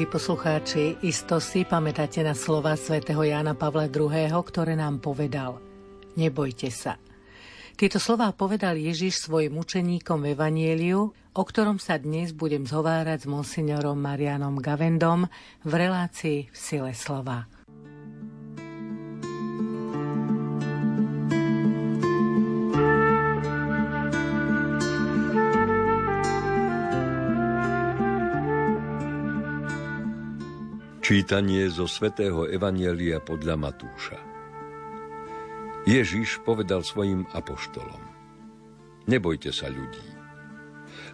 Milí poslucháči, isto si pamätáte na slova svätého Jána Pavla II., ktoré nám povedal Nebojte sa. Tieto slová povedal Ježiš svojim učeníkom v Evanieliu, o ktorom sa dnes budem zhovárať s monsignorom Marianom Gavendom v relácii v sile slova. Čítanie zo svätého Evanielia podľa Matúša. Ježiš povedal svojim apoštolom. Nebojte sa ľudí,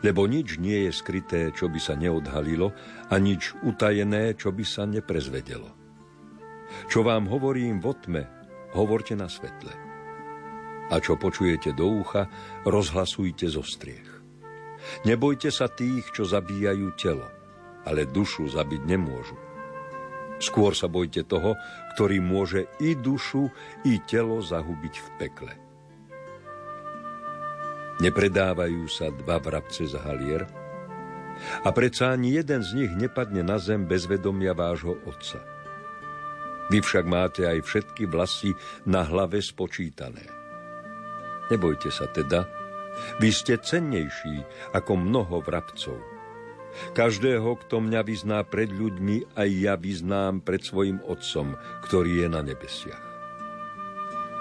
lebo nič nie je skryté, čo by sa neodhalilo, a nič utajené, čo by sa neprezvedelo. Čo vám hovorím vo tme, hovorte na svetle. A čo počujete do ucha, rozhlasujte zo striech. Nebojte sa tých, čo zabíjajú telo, ale dušu zabiť nemôžu Skôr sa bojte toho, ktorý môže i dušu, i telo zahubiť v pekle. Nepredávajú sa dva vrabce za halier? A predsa ani jeden z nich nepadne na zem bez vedomia vášho otca. Vy však máte aj všetky vlasy na hlave spočítané. Nebojte sa teda, vy ste cennejší ako mnoho vrabcov. Každého, kto mňa vyzná pred ľuďmi, aj ja vyznám pred svojim Otcom, ktorý je na nebesiach.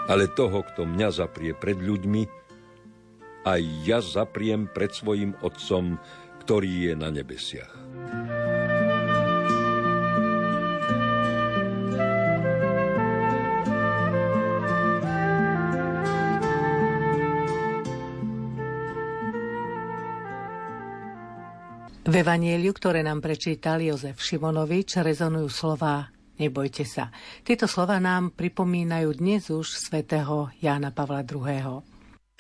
Ale toho, kto mňa zaprie pred ľuďmi, aj ja zapriem pred svojim Otcom, ktorý je na nebesiach. V Evanieliu, ktoré nám prečítal Jozef Šimonovič, rezonujú slova Nebojte sa. Tieto slova nám pripomínajú dnes už svätého Jána Pavla II.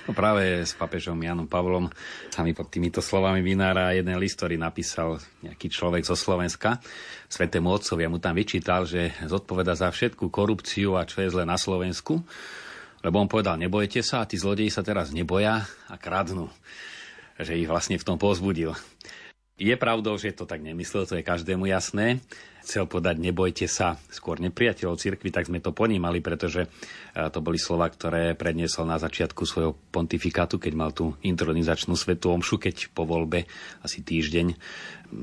No práve s papežom Janom Pavlom sa mi pod týmito slovami vynára jeden list, ktorý napísal nejaký človek zo Slovenska. Svetému otcovi mu tam vyčítal, že zodpoveda za všetku korupciu a čo je zle na Slovensku. Lebo on povedal, nebojte sa a tí zlodeji sa teraz neboja a kradnú. Že ich vlastne v tom pozbudil. Je pravdou, že to tak nemyslel, to je každému jasné. Chcel podať, nebojte sa skôr nepriateľov cirkvi, tak sme to ponímali, pretože e, to boli slova, ktoré predniesol na začiatku svojho pontifikátu, keď mal tú intronizačnú svetú omšu, keď po voľbe asi týždeň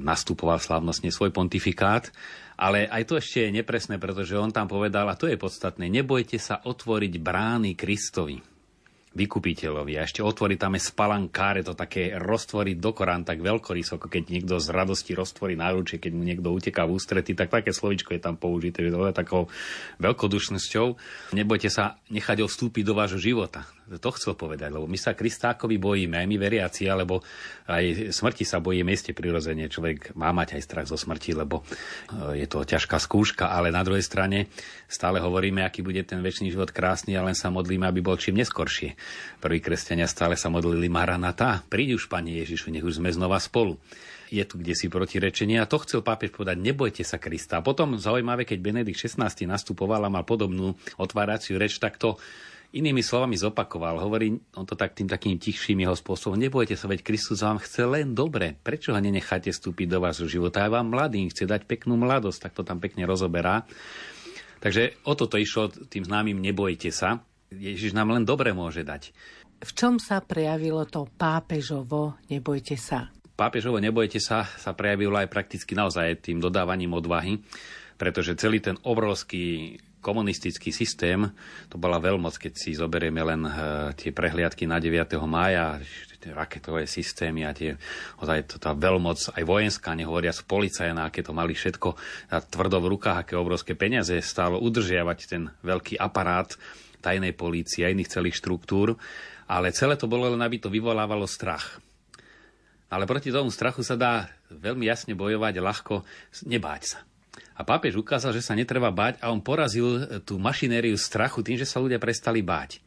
nastupoval slávnostne svoj pontifikát. Ale aj to ešte je nepresné, pretože on tam povedal, a to je podstatné, nebojte sa otvoriť brány Kristovi vykupiteľovi. A ešte otvorí tam spalankáre, to také roztvoriť do Korán tak veľkorys, ako keď niekto z radosti roztvorí náručie, keď mu niekto uteká v ústrety, tak také slovičko je tam použité, že to je takou veľkodušnosťou. Nebojte sa nechať ho vstúpiť do vášho života. To chcel povedať, lebo my sa Kristákovi bojíme, aj my veriaci, alebo aj smrti sa bojíme mieste prirodzene. Človek má mať aj strach zo smrti, lebo e, je to ťažká skúška, ale na druhej strane stále hovoríme, aký bude ten väčší život krásny a len sa modlíme, aby bol čím neskoršie. Prví kresťania stále sa modlili Maranatá, príď už, Pane Ježišu, nech už sme znova spolu je tu kde si protirečenie a to chcel pápež povedať, nebojte sa Krista. A potom zaujímavé, keď Benedikt 16. nastupoval a mal podobnú otváraciu reč, tak to inými slovami zopakoval. Hovorí on to tak tým takým tichším jeho spôsobom. Nebojte sa, veď Kristus vám chce len dobre. Prečo ho nenecháte vstúpiť do vášho života? Aj vám mladým chce dať peknú mladosť, tak to tam pekne rozoberá. Takže o toto išlo tým známym nebojte sa. Ježiš nám len dobre môže dať. V čom sa prejavilo to pápežovo nebojte sa? Pápežovo nebojte sa sa prejavilo aj prakticky naozaj tým dodávaním odvahy, pretože celý ten obrovský komunistický systém, to bola veľmoc, keď si zoberieme len uh, tie prehliadky na 9. mája, raketové systémy a tie, ozaj to, tá veľmoc aj vojenská, nehovoriac policajná, aké to mali všetko tvrdo v rukách, aké obrovské peniaze stálo udržiavať ten veľký aparát tajnej polície a iných celých štruktúr, ale celé to bolo len, aby to vyvolávalo strach. Ale proti tomu strachu sa dá veľmi jasne bojovať ľahko, nebáť sa. A pápež ukázal, že sa netreba báť a on porazil e, tú mašinériu strachu tým, že sa ľudia prestali báť.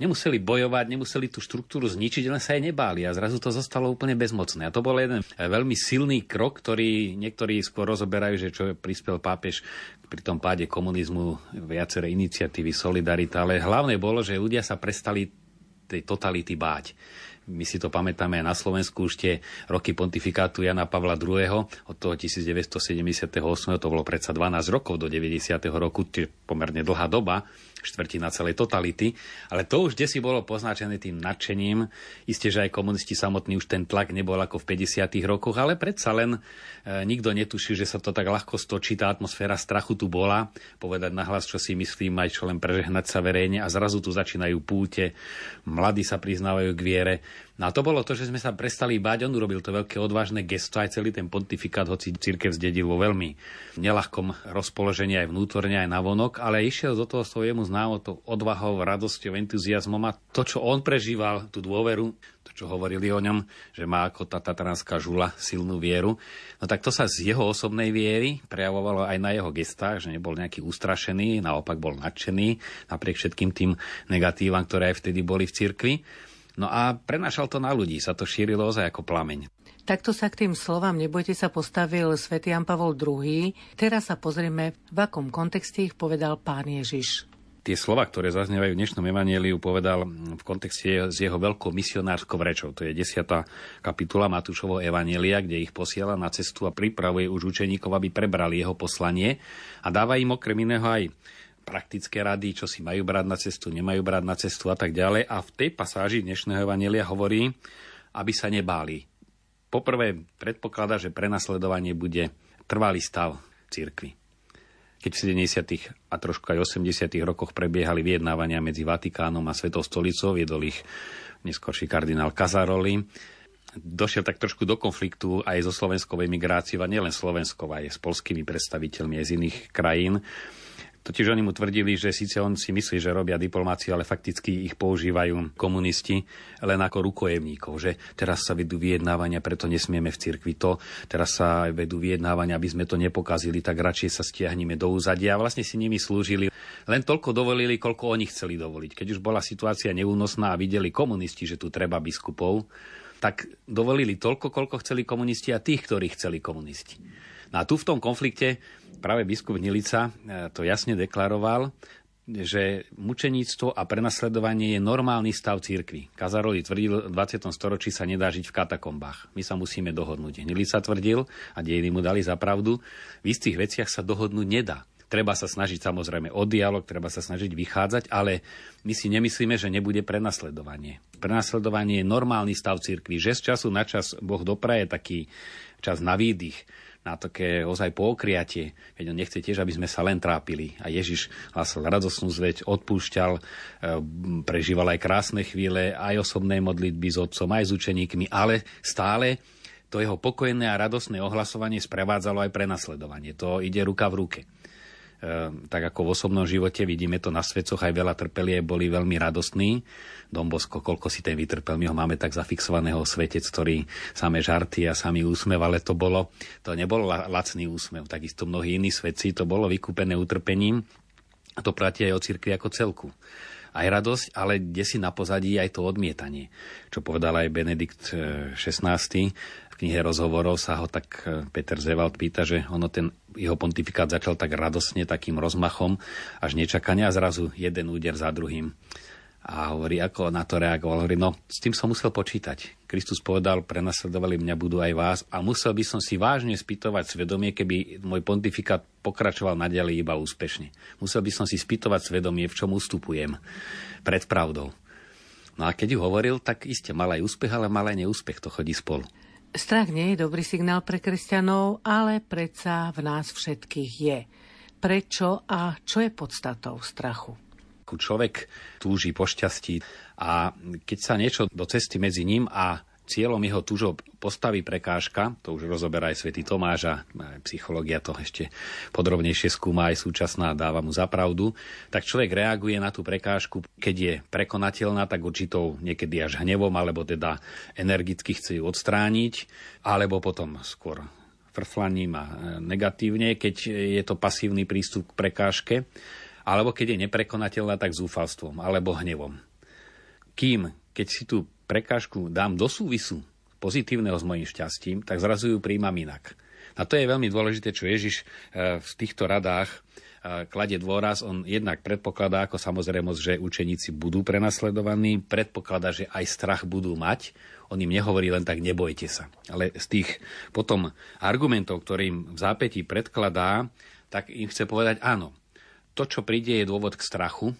Nemuseli bojovať, nemuseli tú štruktúru zničiť, len sa aj nebáli a zrazu to zostalo úplne bezmocné. A to bol jeden e, veľmi silný krok, ktorý niektorí skôr rozoberajú, že čo prispel pápež pri tom páde komunizmu, viaceré iniciatívy, solidarita, ale hlavné bolo, že ľudia sa prestali tej totality báť My si to pamätáme na Slovensku tie roky pontifikátu Jana Pavla II. Od toho 1978. to bolo predsa 12 rokov do 90. roku, čiže pomerne dlhá doba štvrtina celej totality, ale to už desi bolo poznačené tým nadšením. Isté, že aj komunisti samotní už ten tlak nebol ako v 50. rokoch, ale predsa len e, nikto netuší, že sa to tak ľahko stočí, tá atmosféra strachu tu bola, povedať nahlas, čo si myslím, aj čo len prežehnať sa verejne a zrazu tu začínajú púte, mladí sa priznávajú k viere. No a to bolo to, že sme sa prestali báť. On urobil to veľké odvážne gesto, aj celý ten pontifikát, hoci církev zdedil vo veľmi nelahkom rozpoložení aj vnútorne, aj navonok, ale išiel do toho svojemu známo to odvahou, radosťou, entuziasmom a to, čo on prežíval, tú dôveru, to, čo hovorili o ňom, že má ako tá tatranská žula silnú vieru, no tak to sa z jeho osobnej viery prejavovalo aj na jeho gestách, že nebol nejaký ustrašený, naopak bol nadšený, napriek všetkým tým negatívam, ktoré aj vtedy boli v cirkvi. No a prenašal to na ľudí, sa to šírilo ozaj ako plameň. Takto sa k tým slovám nebojte sa postavil svätý Jan Pavol II. Teraz sa pozrieme, v akom kontexte ich povedal pán Ježiš. Tie slova, ktoré zaznievajú v dnešnom evaneliu, povedal v kontexte s jeho veľkou misionárskou rečou. To je 10. kapitula Matúšovo evanelia, kde ich posiela na cestu a pripravuje už učeníkov, aby prebrali jeho poslanie a dáva im okrem iného aj praktické rady, čo si majú brať na cestu, nemajú brať na cestu a tak ďalej. A v tej pasáži dnešného Evangelia hovorí, aby sa nebáli. Poprvé predpokladá, že prenasledovanie bude trvalý stav cirkvi. Keď v 70. a trošku aj 80. rokoch prebiehali vyjednávania medzi Vatikánom a Svetou stolicou, viedol ich neskôrší kardinál Kazaroli, došiel tak trošku do konfliktu aj so slovenskou emigráciou, a nielen slovenskou, aj s polskými predstaviteľmi aj z iných krajín Totiž oni mu tvrdili, že síce on si myslí, že robia diplomáciu, ale fakticky ich používajú komunisti len ako rukojemníkov, že teraz sa vedú vyjednávania, preto nesmieme v cirkvi to, teraz sa vedú vyjednávania, aby sme to nepokazili, tak radšej sa stiahneme do úzadia a vlastne si nimi slúžili. Len toľko dovolili, koľko oni chceli dovoliť. Keď už bola situácia neúnosná a videli komunisti, že tu treba biskupov, tak dovolili toľko, koľko chceli komunisti a tých, ktorí chceli komunisti. No a tu v tom konflikte práve biskup Nilica e, to jasne deklaroval, že mučeníctvo a prenasledovanie je normálny stav církvy. Kazaroli tvrdil, v 20. storočí sa nedá žiť v katakombách. My sa musíme dohodnúť. Nilica tvrdil, a dejiny mu dali za pravdu, v istých veciach sa dohodnúť nedá. Treba sa snažiť samozrejme o dialog, treba sa snažiť vychádzať, ale my si nemyslíme, že nebude prenasledovanie. Prenasledovanie je normálny stav církvy, že z času na čas Boh dopraje taký čas na výdych, na také ozaj pookriatie. Veď on nechce tiež, aby sme sa len trápili. A Ježiš hlásal radosnú zveď, odpúšťal, e, prežíval aj krásne chvíle, aj osobné modlitby s otcom, aj s učeníkmi, ale stále to jeho pokojné a radosné ohlasovanie sprevádzalo aj prenasledovanie. To ide ruka v ruke. Ehm, tak ako v osobnom živote, vidíme to na svecoch, aj veľa trpelie boli veľmi radostní. Dombosko, koľko si ten vytrpel, my ho máme tak zafixovaného svetec, ktorý samé žarty a samý úsmev, ale to bolo, to nebol lacný úsmev, takisto mnohí iní svetci, to bolo vykúpené utrpením a to platí aj o cirkvi ako celku aj radosť, ale kde si na pozadí aj to odmietanie. Čo povedal aj Benedikt XVI eh, v knihe rozhovorov sa ho tak eh, Peter Zevald pýta, že ono ten jeho pontifikát začal tak radosne, takým rozmachom, až nečakania zrazu jeden úder za druhým. A hovorí, ako na to reagoval. Hovorí, no, s tým som musel počítať. Kristus povedal, prenasledovali mňa, budú aj vás. A musel by som si vážne spýtovať svedomie, keby môj pontifikát pokračoval naďalej iba úspešne. Musel by som si spýtovať svedomie, v čom ustupujem pred pravdou. No a keď ju hovoril, tak iste mal aj úspech, ale mal aj neúspech, to chodí spolu. Strach nie je dobrý signál pre kresťanov, ale predsa v nás všetkých je. Prečo a čo je podstatou strachu? Človek túži po šťastí a keď sa niečo do cesty medzi ním a cieľom jeho túžob postaví prekážka, to už rozoberá aj svätý Tomáš a psychológia to ešte podrobnejšie skúma aj súčasná, dáva mu zapravdu, tak človek reaguje na tú prekážku, keď je prekonateľná, tak určitou niekedy až hnevom, alebo teda energicky chce ju odstrániť, alebo potom skôr frflaním a negatívne, keď je to pasívny prístup k prekážke alebo keď je neprekonateľná, tak zúfalstvom alebo hnevom. Kým, keď si tú prekážku dám do súvisu pozitívneho s mojim šťastím, tak zrazu ju príjmam inak. A to je veľmi dôležité, čo Ježiš e, v týchto radách kladie dôraz, on jednak predpokladá ako samozrejmosť, že učeníci budú prenasledovaní, predpokladá, že aj strach budú mať, on im nehovorí len tak, nebojte sa. Ale z tých potom argumentov, ktorým v zápätí predkladá, tak im chce povedať áno. To, čo príde, je dôvod k strachu,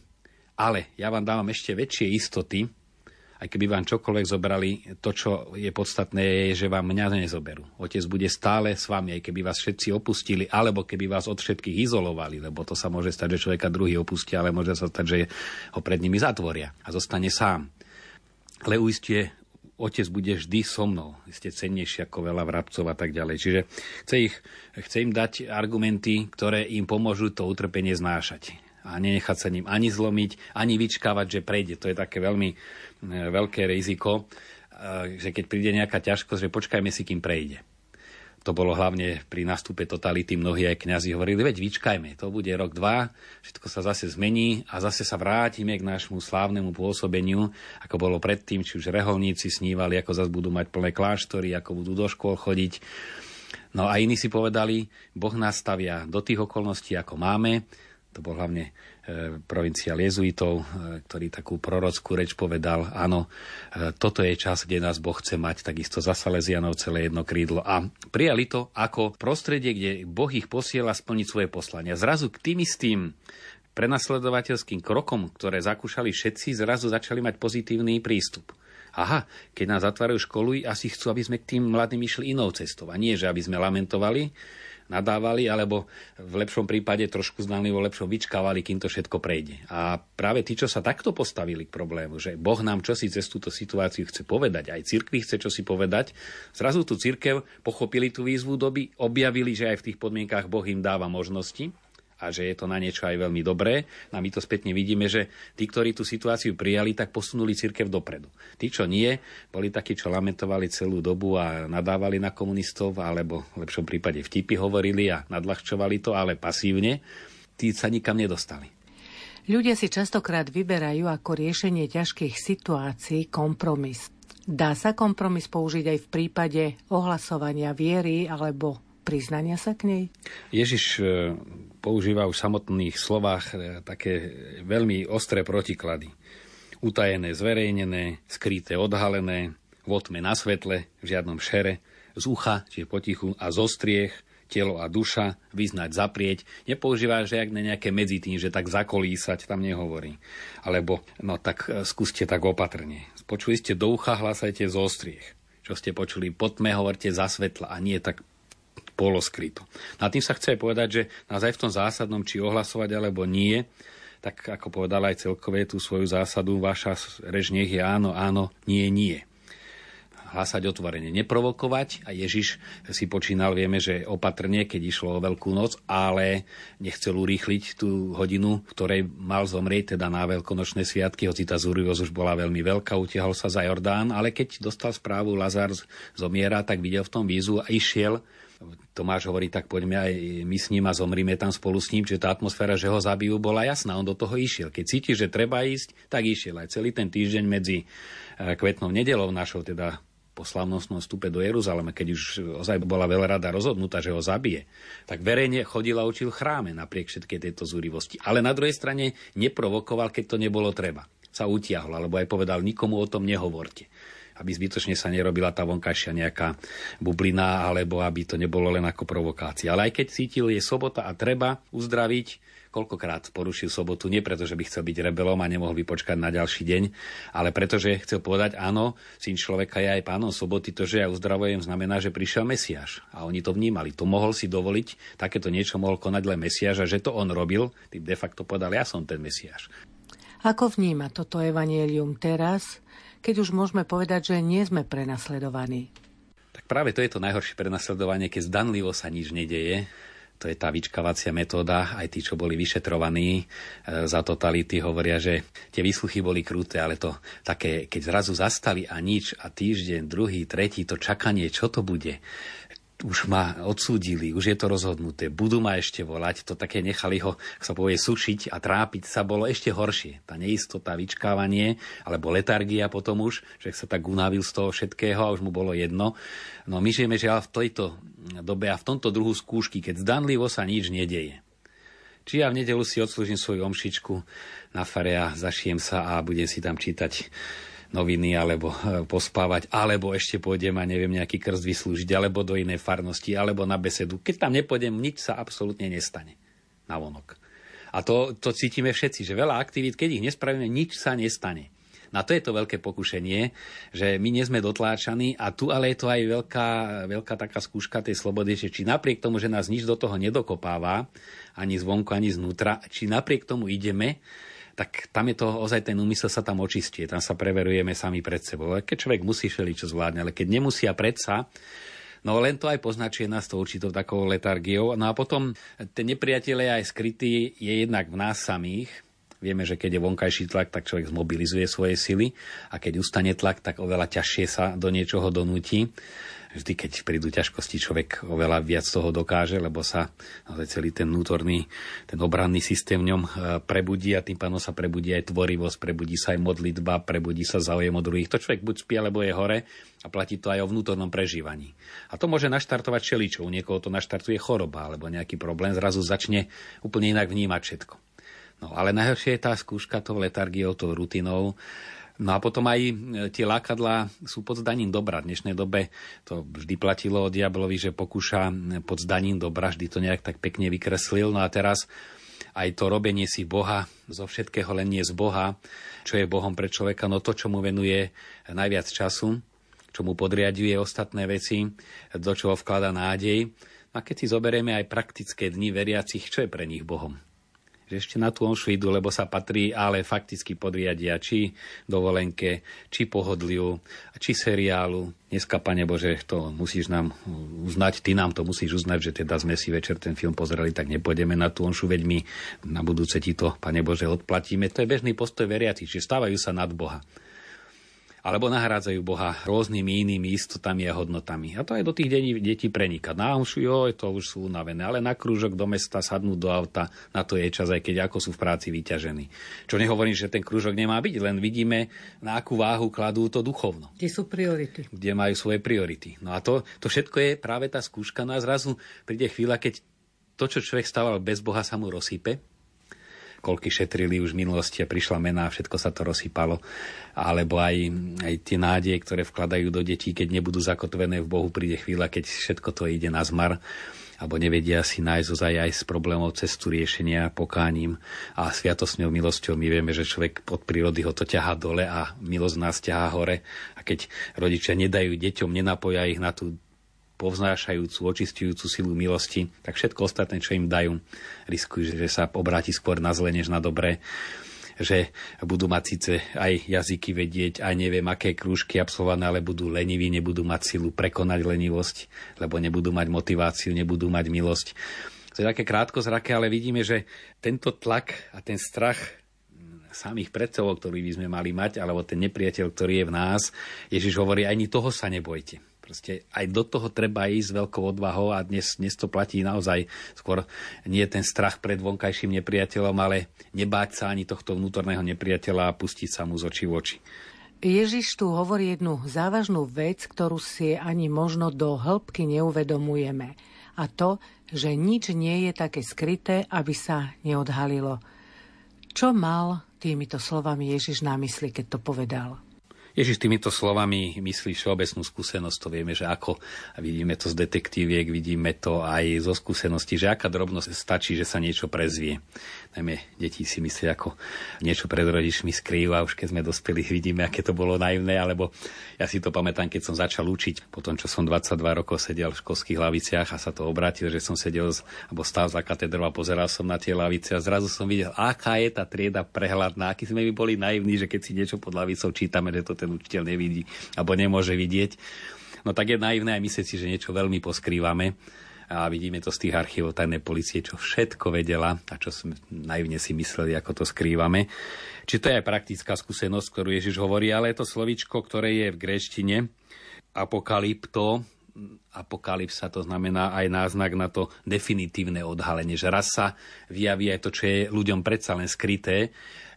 ale ja vám dávam ešte väčšie istoty, aj keby vám čokoľvek zobrali, to, čo je podstatné, je, že vám mňa nezoberú. Otec bude stále s vami, aj keby vás všetci opustili, alebo keby vás od všetkých izolovali, lebo to sa môže stať, že človeka druhý opustia, ale môže sa stať, že ho pred nimi zatvoria a zostane sám. Ale uistie otec bude vždy so mnou. Ste cennejší ako veľa vrabcov a tak ďalej. Čiže chce, ich, chce im dať argumenty, ktoré im pomôžu to utrpenie znášať. A nenechať sa ním ani zlomiť, ani vyčkávať, že prejde. To je také veľmi e, veľké riziko, e, že keď príde nejaká ťažkosť, že počkajme si, kým prejde to bolo hlavne pri nastupe totality, mnohí aj kňazi hovorili, veď vyčkajme, to bude rok, dva, všetko sa zase zmení a zase sa vrátime k nášmu slávnemu pôsobeniu, ako bolo predtým, či už reholníci snívali, ako zase budú mať plné kláštory, ako budú do škôl chodiť. No a iní si povedali, Boh nastavia do tých okolností, ako máme, to bol hlavne e, provincia jezuitov, e, ktorý takú prorockú reč povedal, áno, e, toto je čas, kde nás Boh chce mať, takisto za Salesianov celé jedno krídlo. A prijali to ako prostredie, kde Boh ich posiela splniť svoje poslania. Zrazu k tým istým prenasledovateľským krokom, ktoré zakúšali všetci, zrazu začali mať pozitívny prístup. Aha, keď nás zatvárajú školu, asi chcú, aby sme k tým mladým išli inou cestou. A nie, že aby sme lamentovali, nadávali, alebo v lepšom prípade trošku znali vo lepšom vyčkávali, kým to všetko prejde. A práve tí, čo sa takto postavili k problému, že Boh nám čosi cez túto situáciu chce povedať, aj cirkvi chce čosi povedať, zrazu tú cirkev pochopili tú výzvu doby, objavili, že aj v tých podmienkách Boh im dáva možnosti a že je to na niečo aj veľmi dobré. A my to spätne vidíme, že tí, ktorí tú situáciu prijali, tak posunuli cirkev dopredu. Tí, čo nie, boli takí, čo lamentovali celú dobu a nadávali na komunistov, alebo v lepšom prípade vtipy hovorili a nadľahčovali to, ale pasívne, tí sa nikam nedostali. Ľudia si častokrát vyberajú ako riešenie ťažkých situácií kompromis. Dá sa kompromis použiť aj v prípade ohlasovania viery alebo priznania sa k nej? Ježiš e, používa už v samotných slovách e, také veľmi ostré protiklady. Utajené, zverejnené, skryté, odhalené, v otme na svetle, v žiadnom šere, z ucha, čiže potichu, a zo striech, telo a duša, vyznať, zaprieť. Nepoužíva, na nejaké medzi tým, že tak zakolísať, tam nehovorí. Alebo, no tak e, skúste tak opatrne. Počuli ste do ucha, hlasajte zo striech. Čo ste počuli pod tme, hovorte za svetla a nie tak poloskryto. Na tým sa chce povedať, že nás aj v tom zásadnom, či ohlasovať alebo nie, tak ako povedal aj celkové tú svoju zásadu, vaša reč nech je áno, áno, nie, nie hlasať otvorene, neprovokovať. A Ježiš si počínal, vieme, že opatrne, keď išlo o Veľkú noc, ale nechcel urýchliť tú hodinu, v ktorej mal zomrieť, teda na veľkonočné sviatky, hoci tá zúrivosť už bola veľmi veľká, utiahol sa za Jordán, ale keď dostal správu Lazar zomiera, tak videl v tom vízu a išiel Tomáš hovorí, tak poďme aj my s ním a zomrime tam spolu s ním, čiže tá atmosféra, že ho zabijú, bola jasná. On do toho išiel. Keď cíti, že treba ísť, tak išiel. Aj celý ten týždeň medzi eh, kvetnou nedelou našou, teda po slavnostnom vstupe do Jeruzalema, keď už ozaj bola veľrada rozhodnutá, že ho zabije, tak verejne chodil a učil chráme napriek všetkej tejto zúrivosti. Ale na druhej strane neprovokoval, keď to nebolo treba. Sa utiahol, alebo aj povedal, nikomu o tom nehovorte aby zbytočne sa nerobila tá vonkajšia nejaká bublina, alebo aby to nebolo len ako provokácia. Ale aj keď cítil, je sobota a treba uzdraviť, koľkokrát porušil sobotu, nie preto, že by chcel byť rebelom a nemohol by počkať na ďalší deň, ale preto, že chcel povedať, áno, syn človeka je aj pánom soboty, to, že ja uzdravujem, znamená, že prišiel Mesiáš. A oni to vnímali. To mohol si dovoliť, takéto niečo mohol konať len Mesiáš a že to on robil, tým de facto povedal, ja som ten Mesiáš. Ako vníma toto evanielium teraz, keď už môžeme povedať, že nie sme prenasledovaní? Tak práve to je to najhoršie prenasledovanie, keď zdanlivo sa nič nedeje, to je tá vyčkávacia metóda. Aj tí, čo boli vyšetrovaní e, za totality, hovoria, že tie výsluchy boli kruté, ale to také, keď zrazu zastali a nič a týždeň, druhý, tretí, to čakanie, čo to bude, už ma odsúdili, už je to rozhodnuté, budú ma ešte volať, to také nechali ho, ak sa povie, sušiť a trápiť sa bolo ešte horšie. Tá neistota, vyčkávanie, alebo letargia potom už, že sa tak unavil z toho všetkého a už mu bolo jedno. No my žijeme žiaľ v tejto dobe a v tomto druhu skúšky, keď zdanlivo sa nič nedeje. Či ja v nedelu si odslúžim svoju omšičku na fare a zašijem sa a budem si tam čítať noviny alebo e, pospávať, alebo ešte pôjdem a neviem nejaký krst vyslúžiť, alebo do inej farnosti, alebo na besedu. Keď tam nepôjdem, nič sa absolútne nestane na vonok. A to, to cítime všetci, že veľa aktivít, keď ich nespravíme, nič sa nestane. Na to je to veľké pokušenie, že my nie sme dotláčaní a tu ale je to aj veľká, veľká taká skúška tej slobody, že či napriek tomu, že nás nič do toho nedokopáva, ani zvonku, ani znútra, či napriek tomu ideme, tak tam je to ozaj ten úmysel sa tam očistie, tam sa preverujeme sami pred sebou. Keď človek musí šeliť, čo zvládne, ale keď nemusia predsa, No len to aj poznačuje nás to určitou takou letargiou. No a potom ten nepriateľ je aj skrytý, je jednak v nás samých, Vieme, že keď je vonkajší tlak, tak človek zmobilizuje svoje sily a keď ustane tlak, tak oveľa ťažšie sa do niečoho donúti. Vždy, keď prídu ťažkosti, človek oveľa viac toho dokáže, lebo sa celý ten vnútorný, ten obranný systém v ňom e, prebudí a tým pánom sa prebudí aj tvorivosť, prebudí sa aj modlitba, prebudí sa záujem o druhých. To človek buď spí, alebo je hore a platí to aj o vnútornom prežívaní. A to môže naštartovať čeličov. Niekoho to naštartuje choroba alebo nejaký problém, zrazu začne úplne inak vnímať všetko. No ale najhoršie je tá skúška tou letargiou, tou rutinou. No a potom aj e, tie lákadlá sú pod zdaním dobra. V dnešnej dobe to vždy platilo o diablovi, že pokúša pod zdaním dobra, vždy to nejak tak pekne vykreslil. No a teraz aj to robenie si Boha, zo všetkého len nie z Boha, čo je Bohom pre človeka, no to, čo mu venuje najviac času, čo mu podriaduje ostatné veci, do čoho vklada nádej. A keď si zoberieme aj praktické dni veriacich, čo je pre nich Bohom? Ešte na tú omšu idú, lebo sa patrí, ale fakticky podriadia či dovolenke, či pohodliu, či seriálu. Dneska, Pane Bože, to musíš nám uznať, ty nám to musíš uznať, že teda sme si večer ten film pozreli, tak nepôjdeme na tú omšu, veď my na budúce ti to, Pane Bože, odplatíme. To je bežný postoj veriacich, že stávajú sa nad Boha alebo nahrádzajú Boha rôznymi inými istotami a hodnotami. A to aj do tých detí, detí preniká. Na omšu, jo, to už sú unavené, ale na krúžok do mesta sadnú do auta, na to je čas, aj keď ako sú v práci vyťažení. Čo nehovorím, že ten krúžok nemá byť, len vidíme, na akú váhu kladú to duchovno. Kde sú priority. Kde majú svoje priority. No a to, to všetko je práve tá skúška. No a zrazu príde chvíľa, keď to, čo človek stával bez Boha, sa mu rozsype koľky šetrili už v minulosti a prišla mena a všetko sa to rozsypalo. Alebo aj, aj tie nádeje, ktoré vkladajú do detí, keď nebudú zakotvené v Bohu, príde chvíľa, keď všetko to ide na zmar alebo nevedia si nájsť ozaj aj s problémov cestu riešenia pokáním a sviatosňou milosťou. My vieme, že človek od prírody ho to ťahá dole a milosť nás ťahá hore. A keď rodičia nedajú deťom, nenapoja ich na tú povznášajúcu, očistujúcu silu milosti, tak všetko ostatné, čo im dajú, riskujú, že sa obráti skôr na zle, než na dobré že budú mať síce aj jazyky vedieť, aj neviem aké krúžky absolvované, ale budú leniví, nebudú mať silu prekonať lenivosť, lebo nebudú mať motiváciu, nebudú mať milosť. To je také krátko zrake, ale vidíme, že tento tlak a ten strach samých predcov, ktorý by sme mali mať, alebo ten nepriateľ, ktorý je v nás, Ježiš hovorí, ani toho sa nebojte. Proste aj do toho treba ísť s veľkou odvahou a dnes, dnes to platí naozaj skôr nie ten strach pred vonkajším nepriateľom, ale nebáť sa ani tohto vnútorného nepriateľa a pustiť sa mu z očí v oči. Ježiš tu hovorí jednu závažnú vec, ktorú si ani možno do hĺbky neuvedomujeme. A to, že nič nie je také skryté, aby sa neodhalilo. Čo mal týmito slovami Ježiš na mysli, keď to povedal? Ježiš týmito slovami myslí všeobecnú skúsenosť, to vieme, že ako vidíme to z detektíviek, vidíme to aj zo skúsenosti, že aká drobnosť stačí, že sa niečo prezvie. Najmä deti si myslia, ako niečo pred rodičmi skrýva, už keď sme dospeli, vidíme, aké to bolo naivné, alebo ja si to pamätám, keď som začal učiť, po tom, čo som 22 rokov sedel v školských laviciach a sa to obratil, že som sedel alebo stál za katedrou a pozeral som na tie lavice a zrazu som videl, aká je tá trieda prehľadná, aký sme by boli naivní, že keď si niečo pod lavicou čítame, že to ten učiteľ nevidí alebo nemôže vidieť. No tak je naivné aj myslieť si, že niečo veľmi poskrývame a vidíme to z tých archívov tajnej policie, čo všetko vedela a čo sme naivne si mysleli, ako to skrývame. Či to je aj praktická skúsenosť, ktorú Ježiš hovorí, ale je to slovičko, ktoré je v gréštine apokalypto, apokalypsa, to znamená aj náznak na to definitívne odhalenie, že raz sa vyjaví aj to, čo je ľuďom predsa len skryté,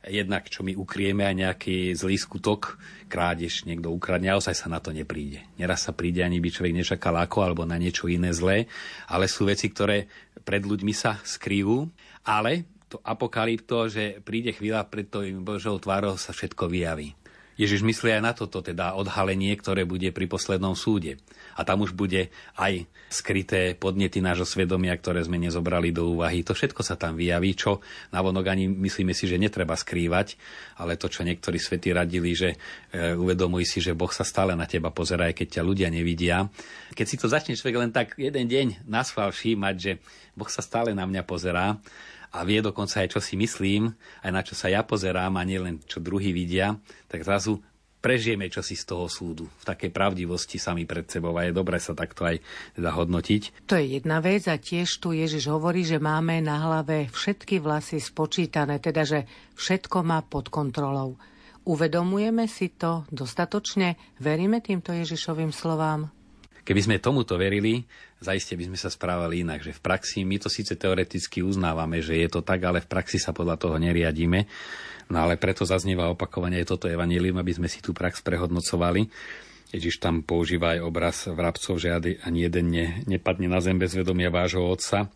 jednak čo my ukrieme aj nejaký zlý skutok, krádež niekto ukradne, a sa na to nepríde. Neraz sa príde, ani by človek nečakal ako, alebo na niečo iné zlé, ale sú veci, ktoré pred ľuďmi sa skrývajú, ale to apokalypto, že príde chvíľa pred tou Božou tvárou sa všetko vyjaví. Ježiš myslí aj na toto, teda odhalenie, ktoré bude pri poslednom súde. A tam už bude aj skryté podnety nášho svedomia, ktoré sme nezobrali do úvahy. To všetko sa tam vyjaví, čo navonok ani myslíme si, že netreba skrývať, ale to, čo niektorí svety radili, že e, uvedomuj si, že Boh sa stále na teba pozerá, aj keď ťa ľudia nevidia. Keď si to začne človek len tak jeden deň na schvál všímať, že Boh sa stále na mňa pozerá, a vie dokonca aj, čo si myslím, aj na čo sa ja pozerám a nielen čo druhý vidia, tak zrazu prežijeme čosi z toho súdu. V takej pravdivosti sami pred sebou a je dobré sa takto aj teda hodnotiť. To je jedna vec a tiež tu Ježiš hovorí, že máme na hlave všetky vlasy spočítané, teda že všetko má pod kontrolou. Uvedomujeme si to dostatočne? Veríme týmto Ježišovým slovám? Keby sme tomuto verili, zaiste by sme sa správali inak, že v praxi my to síce teoreticky uznávame, že je to tak, ale v praxi sa podľa toho neriadíme. No ale preto zaznieva opakovane aj toto evanílium, aby sme si tú prax prehodnocovali. Ježiš tam používa aj obraz vrabcov, že ani jeden ne, nepadne na zem bez vedomia vášho otca.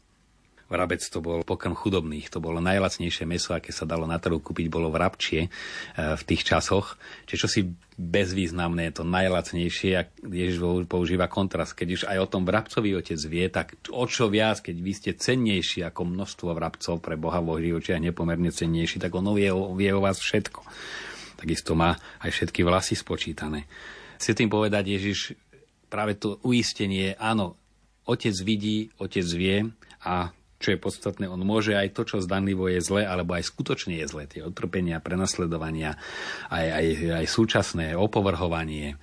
Vrabec to bol pokrm chudobných, to bolo najlacnejšie meso, aké sa dalo na trhu kúpiť, bolo vrabčie e, v tých časoch. Čiže čo si bezvýznamné, to najlacnejšie a Ježiš používa kontrast. Keď už aj o tom vrabcovi otec vie, tak o čo viac, keď vy ste cennejší ako množstvo vrabcov pre Boha vo očiach nepomerne cennejší, tak on vie, vie o vás všetko. Takisto má aj všetky vlasy spočítané. Chcem tým povedať, Ježiš, práve to uistenie, áno, otec vidí, otec vie a čo je podstatné, on môže aj to, čo zdanlivo je zlé, alebo aj skutočne je zlé, tie utrpenia, prenasledovania, aj, aj, aj súčasné opovrhovanie,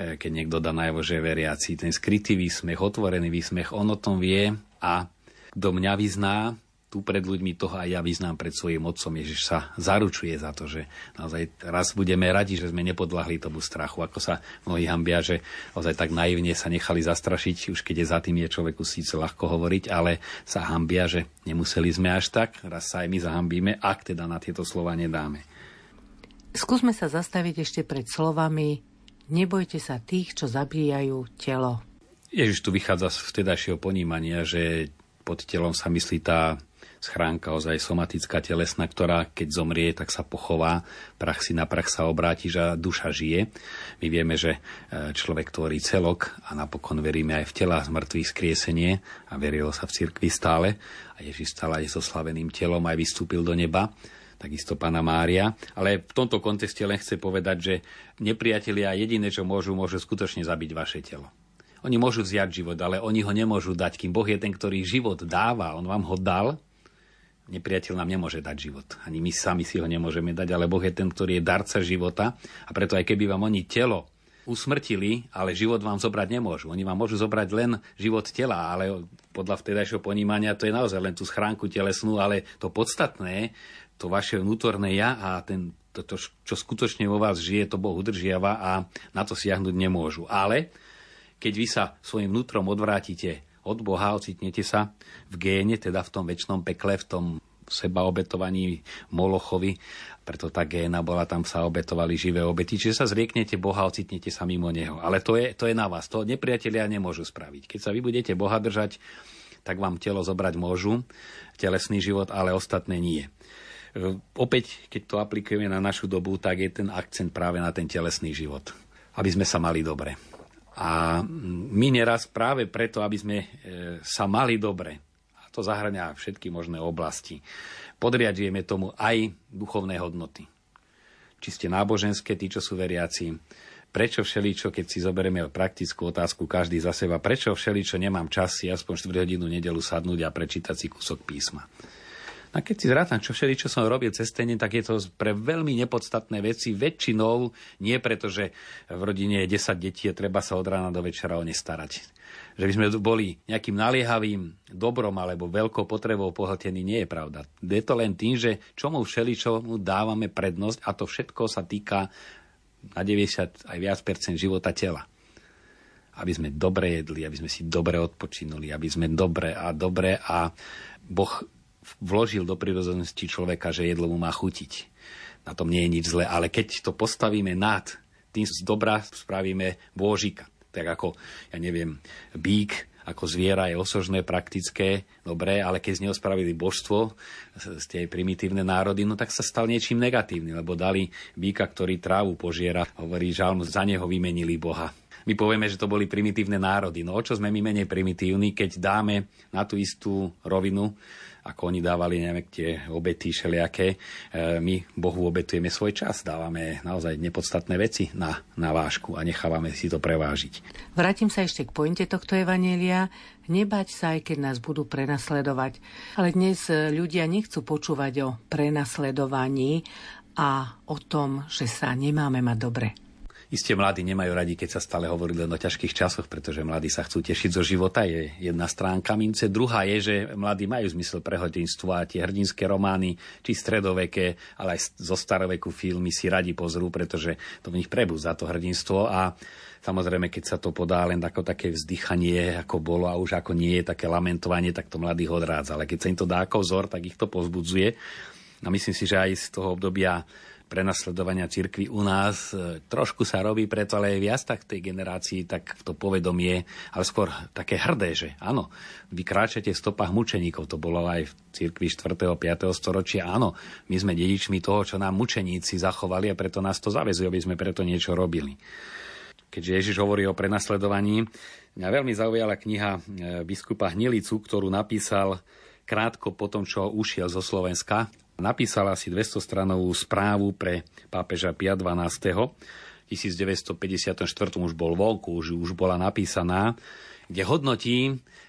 e, keď niekto dá najavo, že je veriaci, ten skrytý výsmech, otvorený výsmech, on o tom vie a kto mňa vyzná, tu pred ľuďmi toho aj ja vyznám pred svojim otcom. Ježiš sa zaručuje za to, že naozaj raz budeme radi, že sme nepodľahli tomu strachu, ako sa mnohí hambia, že naozaj tak naivne sa nechali zastrašiť, už keď je za tým je človeku síce ľahko hovoriť, ale sa hambia, že nemuseli sme až tak, raz sa aj my zahambíme, ak teda na tieto slova nedáme. Skúsme sa zastaviť ešte pred slovami Nebojte sa tých, čo zabíjajú telo. Ježiš tu vychádza z vtedajšieho ponímania, že pod telom sa myslí tá schránka ozaj somatická telesná, ktorá keď zomrie, tak sa pochová, prach si na prach sa obráti, že duša žije. My vieme, že e, človek tvorí celok a napokon veríme aj v tela z mŕtvych skriesenie a verilo sa v cirkvi stále. A Ježiš stále aj so slaveným telom aj vystúpil do neba takisto pána Mária. Ale v tomto kontexte len chce povedať, že nepriatelia jediné, čo môžu, môžu skutočne zabiť vaše telo. Oni môžu vziať život, ale oni ho nemôžu dať, kým Boh je ten, ktorý život dáva. On vám ho dal Nepriateľ nám nemôže dať život. Ani my sami si ho nemôžeme dať, ale Boh je ten, ktorý je darca života. A preto aj keby vám oni telo usmrtili, ale život vám zobrať nemôžu. Oni vám môžu zobrať len život tela, ale podľa vtedajšieho ponímania to je naozaj len tú schránku telesnú, ale to podstatné, to vaše vnútorné ja a ten, to, to, čo skutočne vo vás žije, to Boh udržiava a na to siahnuť nemôžu. Ale keď vy sa svojim vnútrom odvrátite od Boha, ocitnete sa v géne, teda v tom väčšnom pekle, v tom seba obetovaní Molochovi, preto tá géna bola, tam sa obetovali živé obety. Čiže sa zrieknete Boha, ocitnete sa mimo Neho. Ale to je, to je na vás, to nepriatelia nemôžu spraviť. Keď sa vy budete Boha držať, tak vám telo zobrať môžu, telesný život, ale ostatné nie. Opäť, keď to aplikujeme na našu dobu, tak je ten akcent práve na ten telesný život. Aby sme sa mali dobre. A my neraz práve preto, aby sme e, sa mali dobre, a to zahrania všetky možné oblasti, podriadujeme tomu aj duchovné hodnoty. Či ste náboženské, tí, čo sú veriaci, prečo všeličo, keď si zoberieme praktickú otázku každý za seba, prečo všeličo nemám čas si aspoň 4 hodinu nedelu sadnúť a prečítať si kúsok písma. A keď si zrátam, čo všeli, čo som robil cez ten tak je to pre veľmi nepodstatné veci. Väčšinou nie preto, že v rodine je 10 detí a treba sa od rána do večera o ne starať. Že by sme boli nejakým naliehavým dobrom alebo veľkou potrebou pohltení, nie je pravda. Je to len tým, že čomu všeli, čomu dávame prednosť a to všetko sa týka na 90 aj viac percent života tela. aby sme dobre jedli, aby sme si dobre odpočinuli, aby sme dobre a dobre a Boh vložil do prirodzenosti človeka, že jedlo mu má chutiť. Na tom nie je nič zlé, ale keď to postavíme nad, tým z dobra spravíme bôžika. Tak ako, ja neviem, bík ako zviera je osožné, praktické, dobré, ale keď z neho spravili božstvo, z tej primitívne národy, no tak sa stal niečím negatívnym, lebo dali býka, ktorý trávu požiera, hovorí žalm, za neho vymenili Boha. My povieme, že to boli primitívne národy. No o čo sme my menej primitívni, keď dáme na tú istú rovinu ako oni dávali neviem, tie obety všelijaké. E, my Bohu obetujeme svoj čas, dávame naozaj nepodstatné veci na, na vášku a nechávame si to prevážiť. Vrátim sa ešte k pointe tohto evanielia. Nebať sa, aj keď nás budú prenasledovať. Ale dnes ľudia nechcú počúvať o prenasledovaní a o tom, že sa nemáme mať dobre. Isté mladí nemajú radi, keď sa stále hovorí len o ťažkých časoch, pretože mladí sa chcú tešiť zo života, je jedna stránka mince. Druhá je, že mladí majú zmysel pre hrdinstvo a tie hrdinské romány, či stredoveké, ale aj zo staroveku filmy si radi pozrú, pretože to v nich prebúza to hrdinstvo a Samozrejme, keď sa to podá len ako také vzdychanie, ako bolo a už ako nie je také lamentovanie, tak to mladých odrádza. Ale keď sa im to dá ako vzor, tak ich to pozbudzuje. A myslím si, že aj z toho obdobia prenasledovania cirkvi u nás. E, trošku sa robí preto, ale aj viac tak tej generácii, tak to povedomie, ale skôr také hrdé, že áno, vy kráčate v stopách mučeníkov, to bolo aj v cirkvi 4. a 5. storočia, áno, my sme dedičmi toho, čo nám mučeníci zachovali a preto nás to zavezuje, aby sme preto niečo robili. Keďže Ježiš hovorí o prenasledovaní, mňa veľmi zaujala kniha e, biskupa Hnilicu, ktorú napísal krátko po tom, čo ušiel zo Slovenska Napísala si 200 stranovú správu pre pápeža Pia 12. 1954 už bol vonku, už, už bola napísaná, kde hodnotí,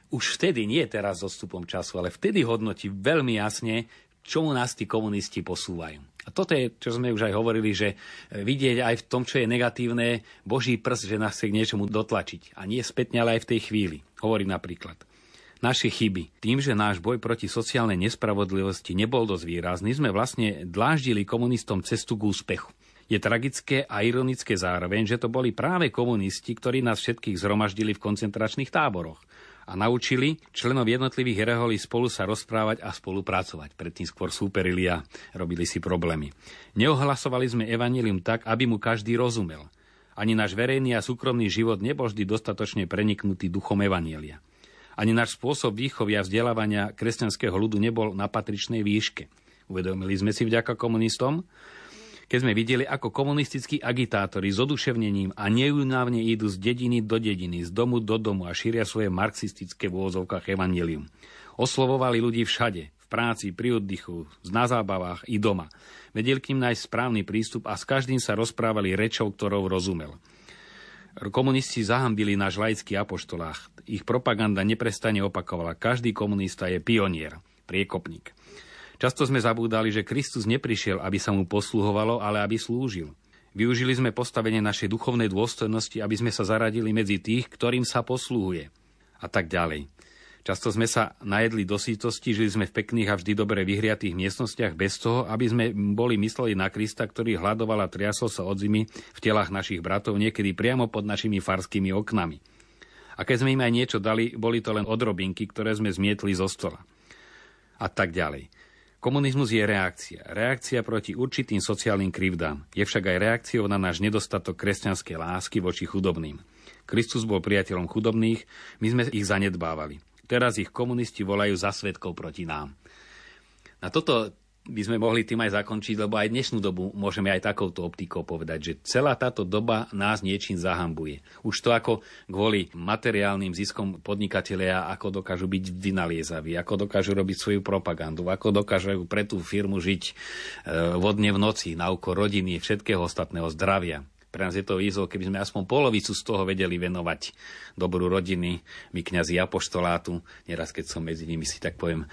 už vtedy, nie teraz so stupom času, ale vtedy hodnotí veľmi jasne, čomu nás tí komunisti posúvajú. A toto je, čo sme už aj hovorili, že vidieť aj v tom, čo je negatívne, Boží prst, že nás chce k niečomu dotlačiť. A nie spätne, ale aj v tej chvíli. Hovorí napríklad naše chyby. Tým, že náš boj proti sociálnej nespravodlivosti nebol dosť výrazný, sme vlastne dláždili komunistom cestu k úspechu. Je tragické a ironické zároveň, že to boli práve komunisti, ktorí nás všetkých zhromaždili v koncentračných táboroch a naučili členov jednotlivých reholí spolu sa rozprávať a spolupracovať. Predtým skôr súperili a robili si problémy. Neohlasovali sme evanilium tak, aby mu každý rozumel. Ani náš verejný a súkromný život nebol vždy dostatočne preniknutý duchom evanielia. Ani náš spôsob výchovy a vzdelávania kresťanského ľudu nebol na patričnej výške. Uvedomili sme si vďaka komunistom, keď sme videli, ako komunistickí agitátori s oduševnením a neunávne idú z dediny do dediny, z domu do domu a šíria svoje marxistické v úvozovkách evanelium. Oslovovali ľudí všade, v práci, pri oddychu, na zábavách i doma. Vedeli k ním nájsť správny prístup a s každým sa rozprávali rečou, ktorou rozumel. Komunisti zahambili náš laický apoštolách. Ich propaganda neprestane opakovala. Každý komunista je pionier, priekopník. Často sme zabúdali, že Kristus neprišiel, aby sa mu posluhovalo, ale aby slúžil. Využili sme postavenie našej duchovnej dôstojnosti, aby sme sa zaradili medzi tých, ktorým sa posluhuje. A tak ďalej. Často sme sa najedli do sítosti, žili sme v pekných a vždy dobre vyhriatých miestnostiach bez toho, aby sme boli mysleli na Krista, ktorý hľadoval a triasol sa od zimy v telách našich bratov, niekedy priamo pod našimi farskými oknami. A keď sme im aj niečo dali, boli to len odrobinky, ktoré sme zmietli zo stola. A tak ďalej. Komunizmus je reakcia. Reakcia proti určitým sociálnym krivdám. Je však aj reakciou na náš nedostatok kresťanskej lásky voči chudobným. Kristus bol priateľom chudobných, my sme ich zanedbávali. Teraz ich komunisti volajú za svetkov proti nám. Na toto by sme mohli tým aj zakončiť, lebo aj dnešnú dobu môžeme aj takouto optikou povedať, že celá táto doba nás niečím zahambuje. Už to ako kvôli materiálnym ziskom podnikatelia, ako dokážu byť vynaliezaví, ako dokážu robiť svoju propagandu, ako dokážu pre tú firmu žiť e, vodne v noci, na úkor rodiny, všetkého ostatného zdravia. Pre nás je to výzov, keby sme aspoň polovicu z toho vedeli venovať dobrú rodiny, my kňazi apoštolátu, neraz keď som medzi nimi si tak poviem,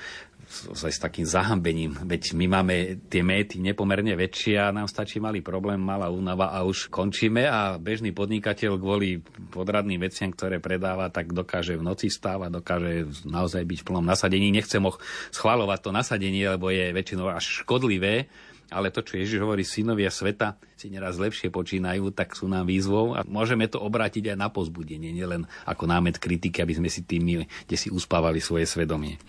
s takým zahambením, veď my máme tie méty nepomerne väčšie a nám stačí malý problém, malá únava a už končíme a bežný podnikateľ kvôli podradným veciam, ktoré predáva, tak dokáže v noci stávať, dokáže naozaj byť v plnom nasadení. Nechcem ho schvalovať to nasadenie, lebo je väčšinou až škodlivé, ale to, čo Ježiš hovorí, synovia sveta si neraz lepšie počínajú, tak sú nám výzvou a môžeme to obrátiť aj na pozbudenie, nielen ako námet kritiky, aby sme si tými, kde si uspávali svoje svedomie.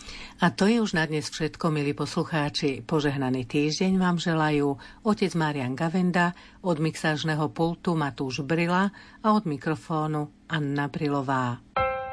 A to je už na dnes všetko, milí poslucháči. Požehnaný týždeň vám želajú otec Marian Gavenda, od mixážneho pultu Matúš Brila a od mikrofónu Anna Brilová.